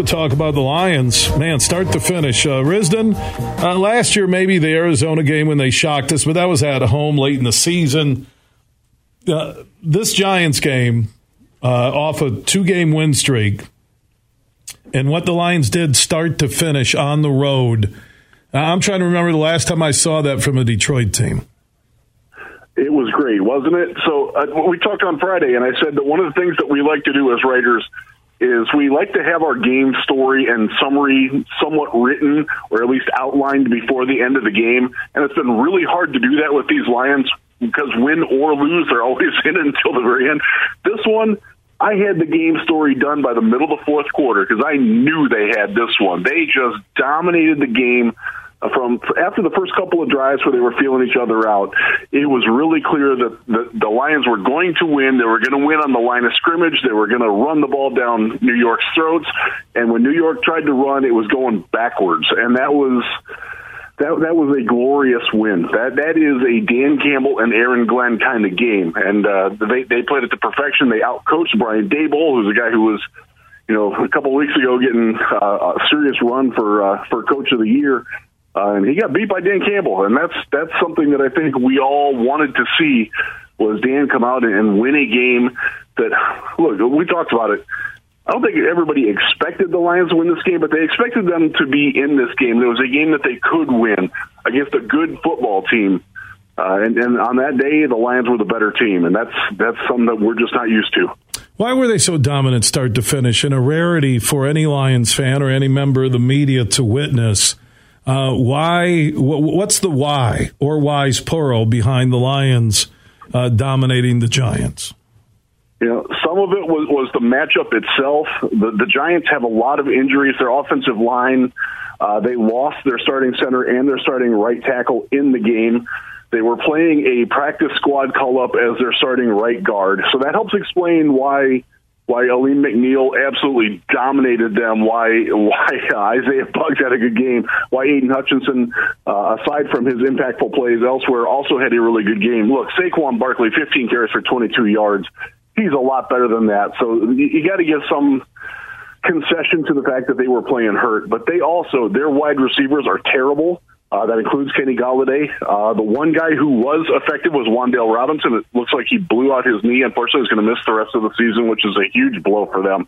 We'll talk about the Lions. Man, start to finish. Uh, Risdon, uh, last year, maybe the Arizona game when they shocked us, but that was at home late in the season. Uh, this Giants game, uh, off a two game win streak, and what the Lions did start to finish on the road. I'm trying to remember the last time I saw that from a Detroit team. It was great, wasn't it? So uh, we talked on Friday, and I said that one of the things that we like to do as writers is we like to have our game story and summary somewhat written or at least outlined before the end of the game. And it's been really hard to do that with these Lions because win or lose, they're always in until the very end. This one, I had the game story done by the middle of the fourth quarter because I knew they had this one. They just dominated the game from after the first couple of drives where they were feeling each other out, it was really clear that the, the Lions were going to win. They were going to win on the line of scrimmage. They were going to run the ball down New York's throats. And when New York tried to run, it was going backwards. And that was that that was a glorious win. That that is a Dan Campbell and Aaron Glenn kind of game, and uh, they they played it to perfection. They outcoached Brian Daboll, who's a guy who was, you know, a couple of weeks ago getting uh, a serious run for uh, for Coach of the Year. Uh, and he got beat by Dan Campbell, and that's that's something that I think we all wanted to see was Dan come out and win a game that look we talked about it. I don't think everybody expected the Lions to win this game, but they expected them to be in this game. It was a game that they could win against a good football team. Uh, and, and on that day, the Lions were the better team, and that's that's something that we're just not used to. Why were they so dominant, start to finish, and a rarity for any Lions fan or any member of the media to witness? Uh, why? what's the why or why's plural behind the Lions uh, dominating the Giants? Know, some of it was, was the matchup itself. The, the Giants have a lot of injuries. Their offensive line, uh, they lost their starting center and their starting right tackle in the game. They were playing a practice squad call up as their starting right guard. So that helps explain why why Alim McNeil absolutely dominated them, why why Isaiah Buggs had a good game, why Aidan Hutchinson, uh, aside from his impactful plays elsewhere, also had a really good game. Look, Saquon Barkley, 15 carries for 22 yards. He's a lot better than that. So you, you got to give some concession to the fact that they were playing hurt, but they also their wide receivers are terrible. Uh, that includes Kenny Golladay. Uh, the one guy who was effective was Wan'Dale Robinson. It looks like he blew out his knee. Unfortunately, he's going to miss the rest of the season, which is a huge blow for them.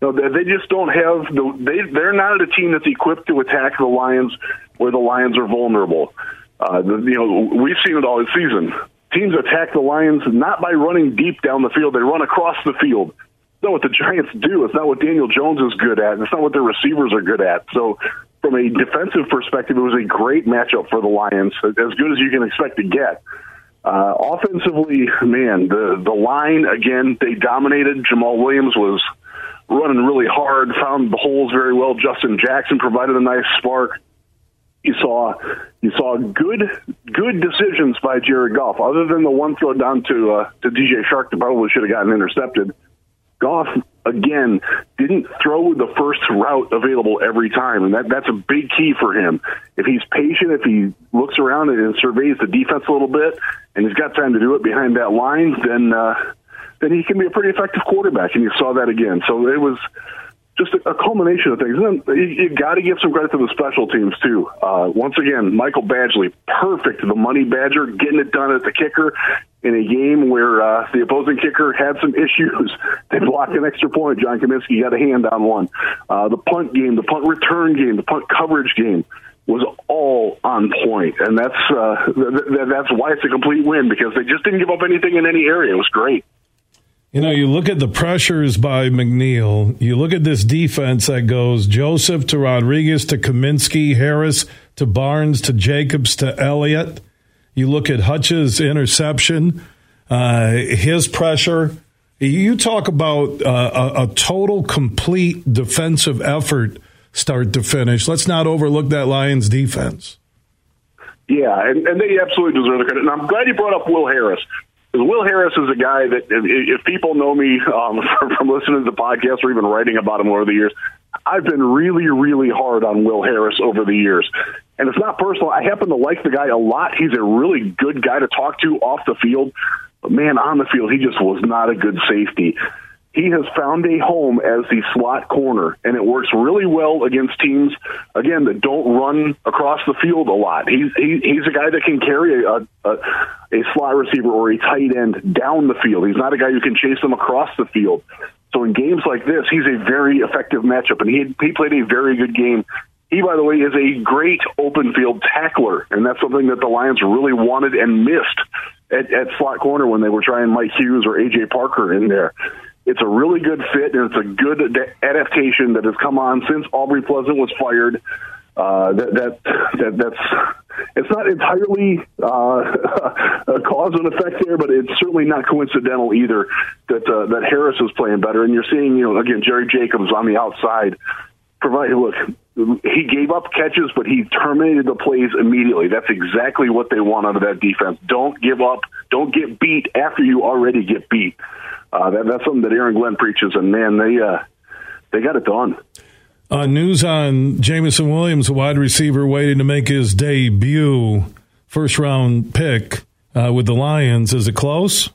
No, they just don't have the. They they're not a team that's equipped to attack the Lions where the Lions are vulnerable. Uh, the, you know, we've seen it all this season. Teams attack the Lions not by running deep down the field; they run across the field. It's not what the Giants do. It's not what Daniel Jones is good at. It's not what their receivers are good at. So from a defensive perspective, it was a great matchup for the Lions, as good as you can expect to get. Uh, offensively, man, the the line again they dominated. Jamaal Williams was running really hard, found the holes very well. Justin Jackson provided a nice spark. You saw you saw good good decisions by Jared Goff, other than the one throw down to uh, to DJ Chark that probably should have gotten intercepted. Goff again didn't throw the first route available every time, and that that's a big key for him. If he's patient, if he looks around and surveys the defense a little bit, and he's got time to do it behind that line, then uh, then he can be a pretty effective quarterback. And you saw that again. So it was just a, a culmination of things. And then you, you got to give some credit to the special teams too. Uh, once again, Michael Badgley, perfect, the money badger, getting it done at the kicker in a game where uh, the opposing kicker had some issues. They blocked an extra point. John Cominsky got a hand on one. Uh, the punt game, the punt return game, the punt coverage game was all on point, and that's uh, th- th- that's why it's a complete win because they just didn't give up anything in any area. It was great. You know, you look at the pressures by McNeil. You look at this defense that goes Joseph to Rodriguez to Cominsky, Harris to Barnes to Jacobs to Elliott. You look at Hutch's interception, uh, his pressure. You talk about uh, a, a, total, complete defensive effort, start to finish. Let's not overlook that Lions defense. Yeah, and, and they absolutely deserve the credit. And I'm glad you brought up Will Harris Will Harris is a guy that, if people know me um, from listening to the podcast or even writing about him over the years, I've been really, really hard on Will Harris over the years. And it's not personal. I happen to like the guy a lot. He's a really good guy to talk to off the field. But man, on the field, he just was not a good safety. he has found a home as the slot corner, and it works really well against teams again that don't run across the field a lot. He's he, he's a guy that can carry a, a a slot receiver or a tight end down the field. He's not a guy who can chase them across the field. So in games like this, he's a very effective matchup, and he he played a very good game. He, by the way, is a great open field tackler, and that's something that the Lions really wanted and missed at, at slot corner when they were trying Mike Hughes or AJ Parker in there. It's a really good fit, and it's a good adaptation that has come on since Aubrey Pleasant was fired. Uh, that, that that that's it's not entirely uh, a cause and effect there, but it's certainly not coincidental either that uh, that Harris is playing better. And you're seeing, you know, again, Jerry Jacobs on the outside provide. Look, he gave up catches, but he terminated the plays immediately. That's exactly what they want out of that defense. Don't give up. Don't get beat after you already get beat. Uh, that, that's something that Aaron Glenn preaches, and man, they uh, they got it done. Uh, news on Jameson Williams, a wide receiver waiting to make his debut, first round pick uh, with the Lions. Is it close?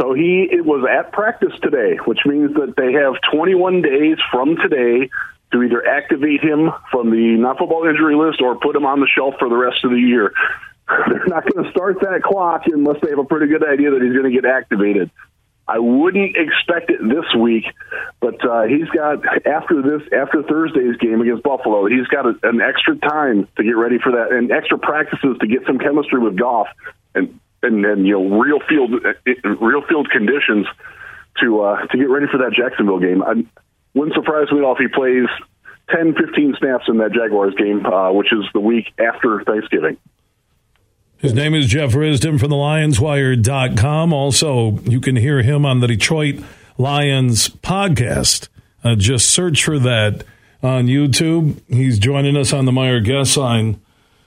So he it was at practice today, which means that they have 21 days from today to either activate him from the non football injury list or put him on the shelf for the rest of the year. They're not going to start that clock unless they have a pretty good idea that he's going to get activated. I wouldn't expect it this week, but uh, he's got after this after Thursday's game against Buffalo, he's got a, an extra time to get ready for that and extra practices to get some chemistry with Goff and and, and you know real field real field conditions to uh, to get ready for that Jacksonville game. I wouldn't surprise me at all if he plays 10, 15 snaps in that Jaguars game, uh, which is the week after Thanksgiving. His name is Jeff Risdon from the LionsWire.com. Also, you can hear him on the Detroit Lions podcast. Uh, just search for that on YouTube. He's joining us on the Meijer guest line.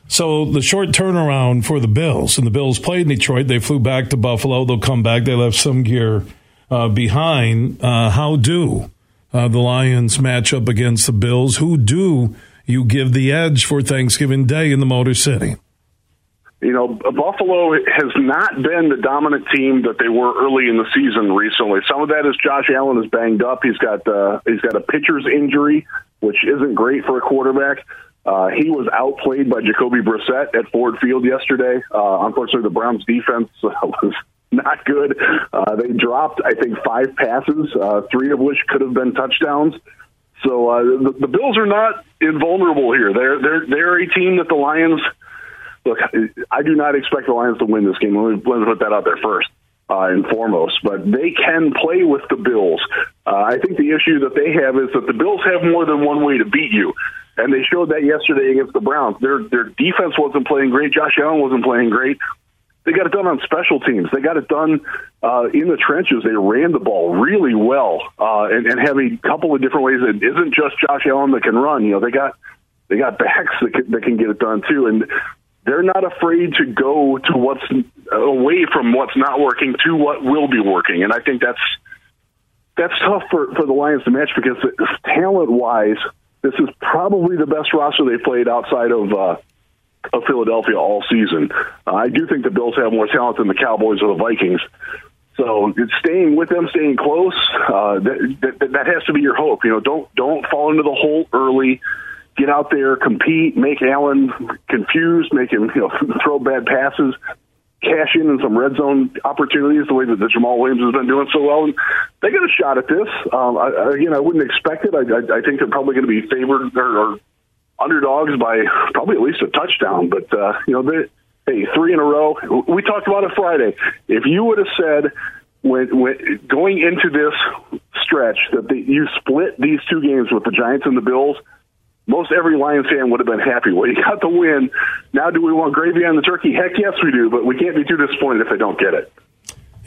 So the short turnaround for the Bills, and the Bills played in Detroit. They flew back to Buffalo. They'll come back. They left some gear uh, behind. Uh, how do uh, the Lions match up against the Bills? Who do you give the edge for Thanksgiving Day in the Motor City? You know, Buffalo has not been the dominant team that they were early in the season recently. Some of that is Josh Allen is banged up. He's got uh, he's got a pitcher's injury, which isn't great for a quarterback. Uh, he was outplayed by Jacoby Brissett at Ford Field yesterday. Uh, unfortunately, the Browns' defense was not good. Uh, they dropped, I think, five passes, uh, three of which could have been touchdowns. So uh, the, the Bills are not invulnerable here. They're they're they're a team that the Lions look, I do not expect the Lions to win this game. Let me, let me put that out there first uh, and foremost. But they can play with the Bills. Uh, I think the issue that they have is that the Bills have more than one way to beat you. And they showed that yesterday against the Browns. Their their defense wasn't playing great. Josh Allen wasn't playing great. They got it done on special teams. They got it done uh, in the trenches. They ran the ball really well uh, and, and have a couple of different ways. It isn't just Josh Allen that can run. You know, they got they got backs that can, that can get it done too. And they're not afraid to go to what's away from what's not working to what will be working, and I think that's that's tough for for the Lions to match because talent wise, this is probably the best roster they played outside of. Uh, of Philadelphia all season. Uh, I do think the Bills have more talent than the Cowboys or the Vikings. So it's staying with them, staying close. Uh, that, that, that has to be your hope. You know, don't don't fall into the hole early get out there, compete, make Allen confused, make him you know throw bad passes, cash in in some red zone opportunities the way that the Jamaal Williams has been doing so well. And they got a shot at this. Um, I, again, I wouldn't expect it. I, I, I think they're probably going to be favored or, or underdogs by probably at least a touchdown. But uh, you know, they, hey, three in a row. We talked about it Friday. If you would have said when, when going into this stretch that the, you split these two games with the Giants and the Bills most every Lions fan would have been happy. Well, you got the win. Now, do we want gravy on the turkey? Heck yes, we do, but we can't be too disappointed if they don't get it.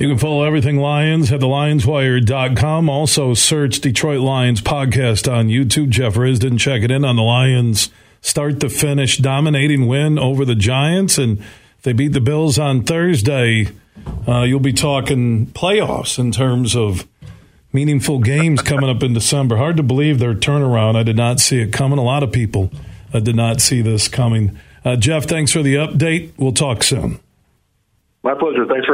You can follow everything Lions at thelionswire.com. Also, search Detroit Lions podcast on YouTube. Jeff check it in on the Lions start to finish dominating win over the Giants. And they beat the Bills on Thursday, uh, you'll be talking playoffs in terms of meaningful games coming up in December. Hard to believe their turnaround. I did not see it coming. A lot of people uh, did not see this coming. Uh, Jeff, thanks for the update. We'll talk soon. My pleasure. Thanks for.